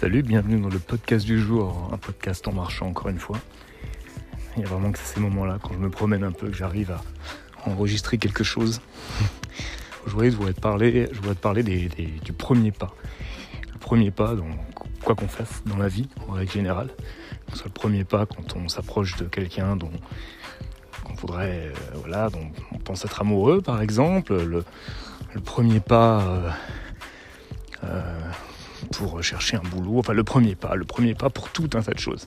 Salut, bienvenue dans le podcast du jour, un podcast en marchant encore une fois. Il y a vraiment que ces moments-là, quand je me promène un peu, que j'arrive à enregistrer quelque chose. Aujourd'hui, je voudrais te parler, je parler du premier pas. Le premier pas, donc, quoi qu'on fasse dans la vie, en règle générale. C'est le premier pas quand on s'approche de quelqu'un dont qu'on voudrait, euh, voilà, dont on pense être amoureux, par exemple. Le, premier pas. Euh, euh, pour chercher un boulot, enfin le premier pas, le premier pas pour tout un tas de choses.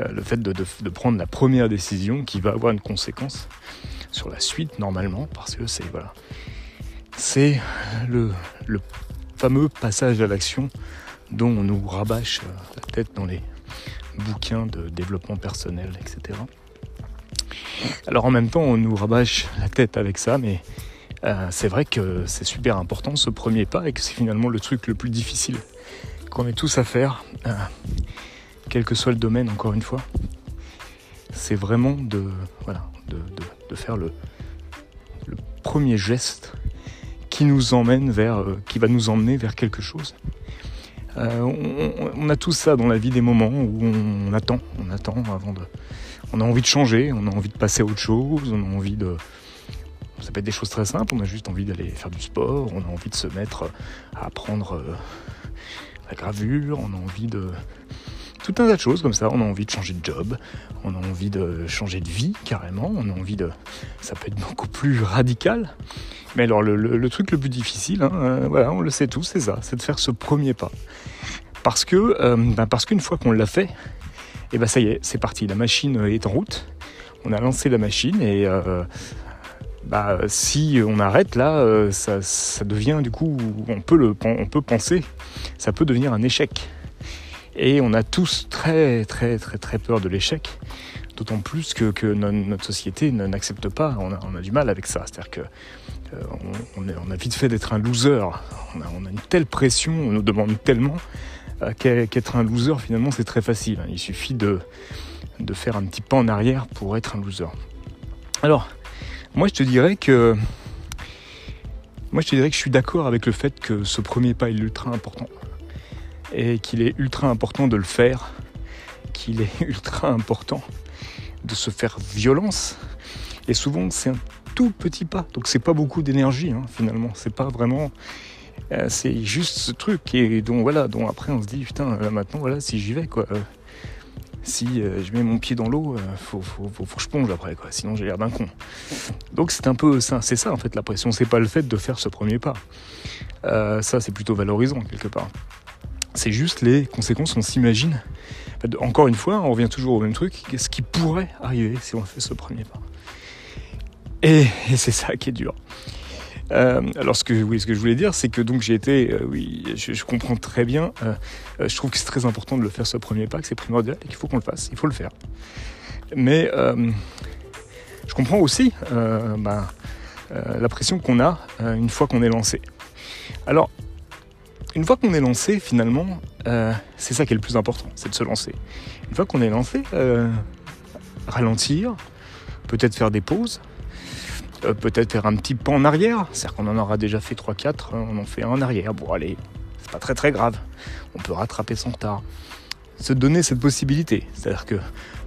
Euh, le fait de, prendre la première décision qui va avoir une conséquence sur la suite normalement, parce que c'est voilà, c'est le, fameux passage à l'action dont on nous rabâche euh, la tête dans les bouquins de développement personnel, etc. Alors en même temps, on nous rabâche la tête avec ça, mais euh, c'est vrai que c'est super important ce premier pas et que c'est finalement le truc le plus difficile qu'on ait tous à faire, euh, quel que soit le domaine encore une fois. C'est vraiment de, voilà, de, faire le, premier geste qui nous emmène vers, euh, qui va nous emmener vers quelque chose. on, a tous ça dans la vie des moments où on, attend, on attend avant de, on a envie de changer, on a envie de passer à autre chose, on a envie de, ça peut être des choses très simples, on a juste envie d'aller faire du sport, on a envie de se mettre à apprendre euh, la gravure, on a envie de... Tout un tas de choses comme ça, on a envie de changer de job, on a envie de changer de vie carrément, on a envie de... Ça peut être beaucoup plus radical. Mais alors le, truc le plus difficile, hein, euh, voilà, on le sait tous, c'est ça, c'est de faire ce premier pas. Parce que, euh, ben parce qu'une fois qu'on l'a fait, et eh ben ça y est, c'est parti, la machine est en route. On a lancé la machine et bah, si on arrête là, euh, ça, devient du coup, on peut, le, penser, ça peut devenir un échec. Et on a tous très très très très peur de l'échec, d'autant plus que, notre société n'accepte pas, on a, a, du mal avec ça. C'est-à-dire que euh, on, a vite fait d'être un loser, on a, une telle pression, on nous demande tellement euh, qu'être un loser finalement c'est très facile. Il suffit de, de faire un petit pas en arrière pour être un loser. Alors, moi, je te dirais que. Moi, je te dirais que je suis d'accord avec le fait que ce premier pas est ultra important. Et qu'il est ultra important de le faire. Qu'il est ultra important de se faire violence. Et souvent, c'est un tout petit pas. Donc, c'est pas beaucoup d'énergie, hein, finalement. C'est pas vraiment. Euh, c'est juste ce truc et dont voilà dont après on se dit putain maintenant voilà si j'y vais quoi si euh, je mets mon pied dans l'eau, il euh, faut, que je plonge après, quoi. sinon j'ai l'air d'un con. Donc c'est un peu ça, c'est ça en fait la pression, c'est pas le fait de faire ce premier pas. Euh, ça c'est plutôt valorisant quelque part. C'est juste les conséquences, on s'imagine. Encore une fois, on revient toujours au même truc, ce qui pourrait arriver si on fait ce premier pas? et c'est ça qui est dur. Euh, alors ce que, je voulais dire, c'est que donc j'ai été, euh, oui, je, comprends très bien. Euh, je trouve que c'est très important de le faire ce premier pas, que c'est primordial et qu'il faut qu'on le fasse. Il faut le faire. Mais je comprends aussi ben, la pression qu'on a une fois qu'on est lancé. Alors, une fois qu'on est lancé, finalement, c'est ça qui est le plus important, c'est de se lancer. Une fois qu'on est lancé, ralentir, peut-être faire des pauses, euh, peut-être faire un petit pas en arrière. C'est-à-dire qu'on en aura déjà fait 3-4, hein, on en fait un en arrière. Bon, allez, c'est pas très très grave. On peut rattraper son retard. Se donner cette possibilité. C'est-à-dire que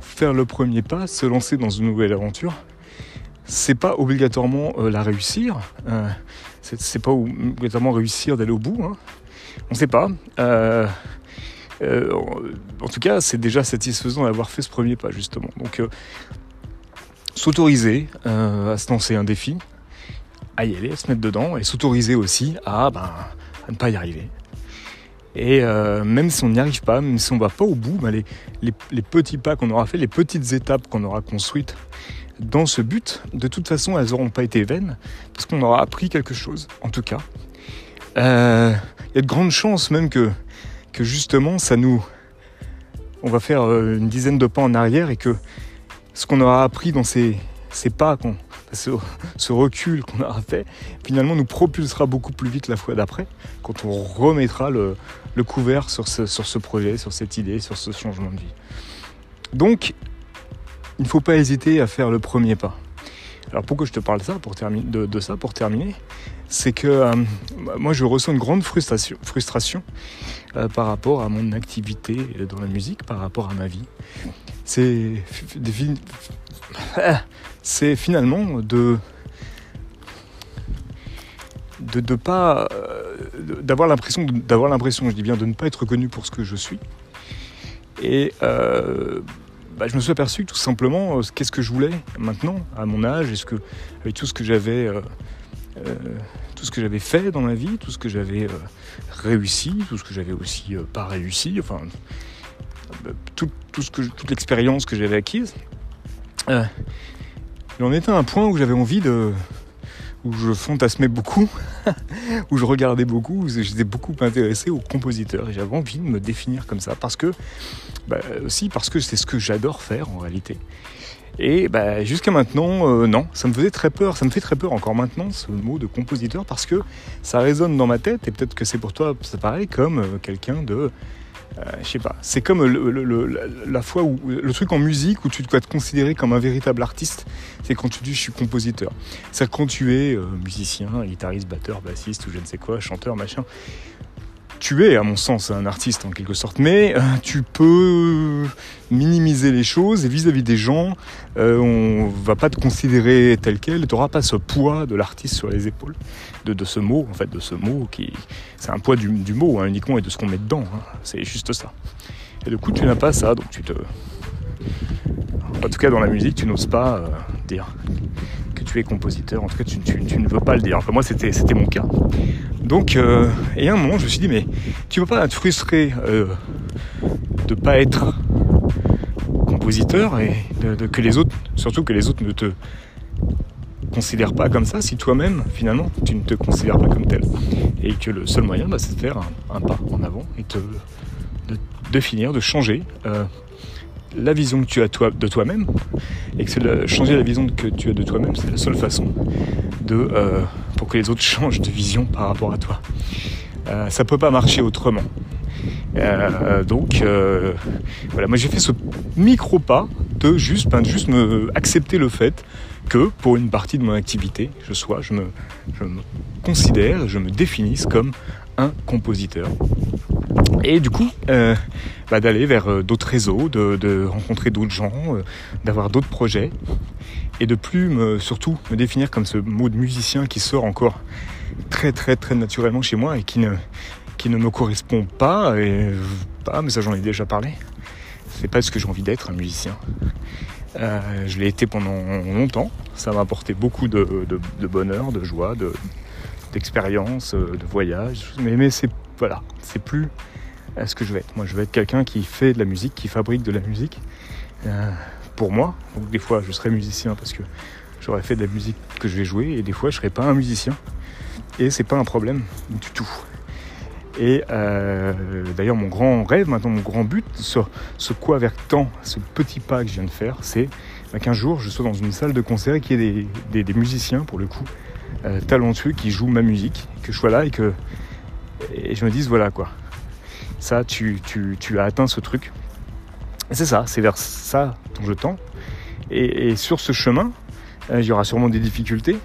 faire le premier pas, se lancer dans une nouvelle aventure, c'est pas obligatoirement euh, la réussir. Euh, c'est pas obligatoirement réussir d'aller au bout. Hein. On sait pas. en tout cas, c'est déjà satisfaisant d'avoir fait ce premier pas, justement. Donc, s'autoriser euh, à se lancer un défi, à y aller, à se mettre dedans, et s'autoriser aussi à, ben, ne pas y arriver. Et euh, même si on n'y arrive pas, même si on ne va pas au bout, ben les, les, petits pas qu'on aura fait, les petites étapes qu'on aura construites dans ce but, de toute façon, elles n'auront pas été vaines, parce qu'on aura appris quelque chose, en tout cas. Euh, il y a de grandes chances même que, que justement, ça nous... On va faire une dizaine de pas en arrière et que ce qu'on aura appris dans ces, pas, ce, recul qu'on aura fait, finalement nous propulsera beaucoup plus vite la fois d'après, quand on remettra le, couvert sur ce, sur ce projet, sur cette idée, sur ce changement de vie. Donc, il ne faut pas hésiter à faire le premier pas. Alors pourquoi je te parle de ça pour, terminer, de, ça pour terminer C'est que euh, moi je ressens une grande frustration, frustration euh, par rapport à mon activité dans la musique, par rapport à ma vie. C'est finalement de de, de pas euh, d'avoir l'impression d'avoir l'impression je dis bien de ne pas être reconnu pour ce que je suis et euh, bah, je me suis aperçu tout simplement, euh, qu'est-ce que je voulais maintenant, à mon âge, avec tout ce que j'avais, euh, tout ce que j'avais fait dans ma vie, tout ce que j'avais réussi, tout ce que j'avais aussi pas réussi, enfin tout, toute l'expérience que j'avais acquise, il en était à un point où j'avais envie de, où je fantasmais beaucoup, où je regardais beaucoup, j'étais beaucoup intéressé aux compositeurs et j'avais envie de me définir comme ça parce que, bah, aussi parce que c'est ce que j'adore faire en réalité. Et bah, jusqu'à maintenant, euh, non, ça me faisait très peur, ça me fait très peur encore maintenant ce mot de compositeur parce que ça résonne dans ma tête et peut-être que c'est pour toi, ça paraît comme euh, quelqu'un de euh, je sais pas, c'est comme la fois où le truc en musique où tu dois te considérer comme un véritable artiste, c'est quand tu dis je suis compositeur. C'est quand tu es euh, musicien, guitariste, batteur, bassiste ou je ne sais quoi, chanteur, machin. Tu es, à mon sens, un artiste en quelque sorte, mais euh, tu peux minimiser les choses et vis-à-vis des gens, euh, on va pas te considérer tel quel, tu n'auras pas ce poids de l'artiste sur les épaules, de, ce mot, en fait, de ce mot qui. C'est un poids du, mot hein, uniquement et de ce qu'on met dedans, hein. c'est juste ça. Et du coup, tu n'as pas ça, donc tu te. En tout cas, dans la musique, tu n'oses pas euh, dire que tu es compositeur. En tout cas, tu, ne veux pas le dire. Enfin, moi, c'était mon cas. Donc, euh, et à un moment, je me suis dit, mais tu ne pas être frustré de pas être et de, que les autres, surtout que les autres ne te considèrent pas comme ça si toi-même, finalement, tu ne te considères pas comme tel. Et que le seul moyen, bah, c'est de faire un, pas en avant et de, de, finir, de changer euh, la vision que tu as de toi-même, et que changer la vision que tu as de toi-même, c'est la seule façon de, euh, pour que les autres changent de vision par rapport à toi. Euh, ça peut pas marcher autrement. Euh, donc voilà, moi j'ai fait ce micro pas de juste, juste me accepter le fait que pour une partie de mon activité, je sois, je me, je me considère, je me définisse comme un compositeur. Et du coup, euh, bah, d'aller vers euh, d'autres réseaux, de, rencontrer d'autres gens, euh, d'avoir d'autres projets, et de plus surtout me définir comme ce mot de musicien qui sort encore très très très naturellement chez moi et qui ne, qui ne me correspond pas. Et pas, mais ça j'en ai déjà parlé. C'est pas ce que j'ai envie d'être, un musicien. je l'ai été pendant longtemps. Ça m'a apporté beaucoup de, bonheur, de joie, d'expérience, de, voyage. Mais, mais c'est voilà, c'est plus ce que je vais être. Moi, je vais être quelqu'un qui fait de la musique, qui fabrique de la musique euh, pour moi. Donc, des fois, je serai musicien parce que j'aurais fait de la musique que je vais jouer, et des fois, je serai pas un musicien. Et c'est pas un problème du tout. Et euh, d'ailleurs, mon grand rêve, maintenant, mon grand but, ce, quoi vers temps, ce petit pas que je viens de faire, c'est bah, qu'un jour, je sois dans une salle de concert et qu'il y ait des, musiciens, pour le coup, euh, talentueux, qui jouent ma musique, que je sois là et que et je me dise, voilà quoi, ça, tu, as atteint ce truc. Et c'est ça, c'est vers ça dont je tends. Et, sur ce chemin, euh, il y aura sûrement des difficultés.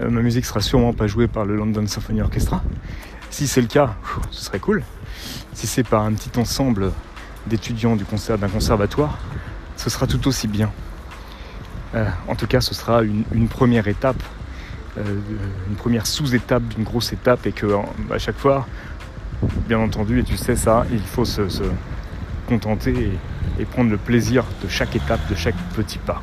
Euh, ma musique sera sûrement pas jouée par le London Symphony Orchestra. Si c'est le cas, ce serait cool. Si c'est par un petit ensemble d'étudiants du concert d'un conservatoire, ce sera tout aussi bien. en tout cas, ce sera une, première étape, une première sous-étape d'une grosse étape, et que à chaque fois, bien entendu, et tu sais ça, il faut se, contenter et prendre le plaisir de chaque étape, de chaque petit pas.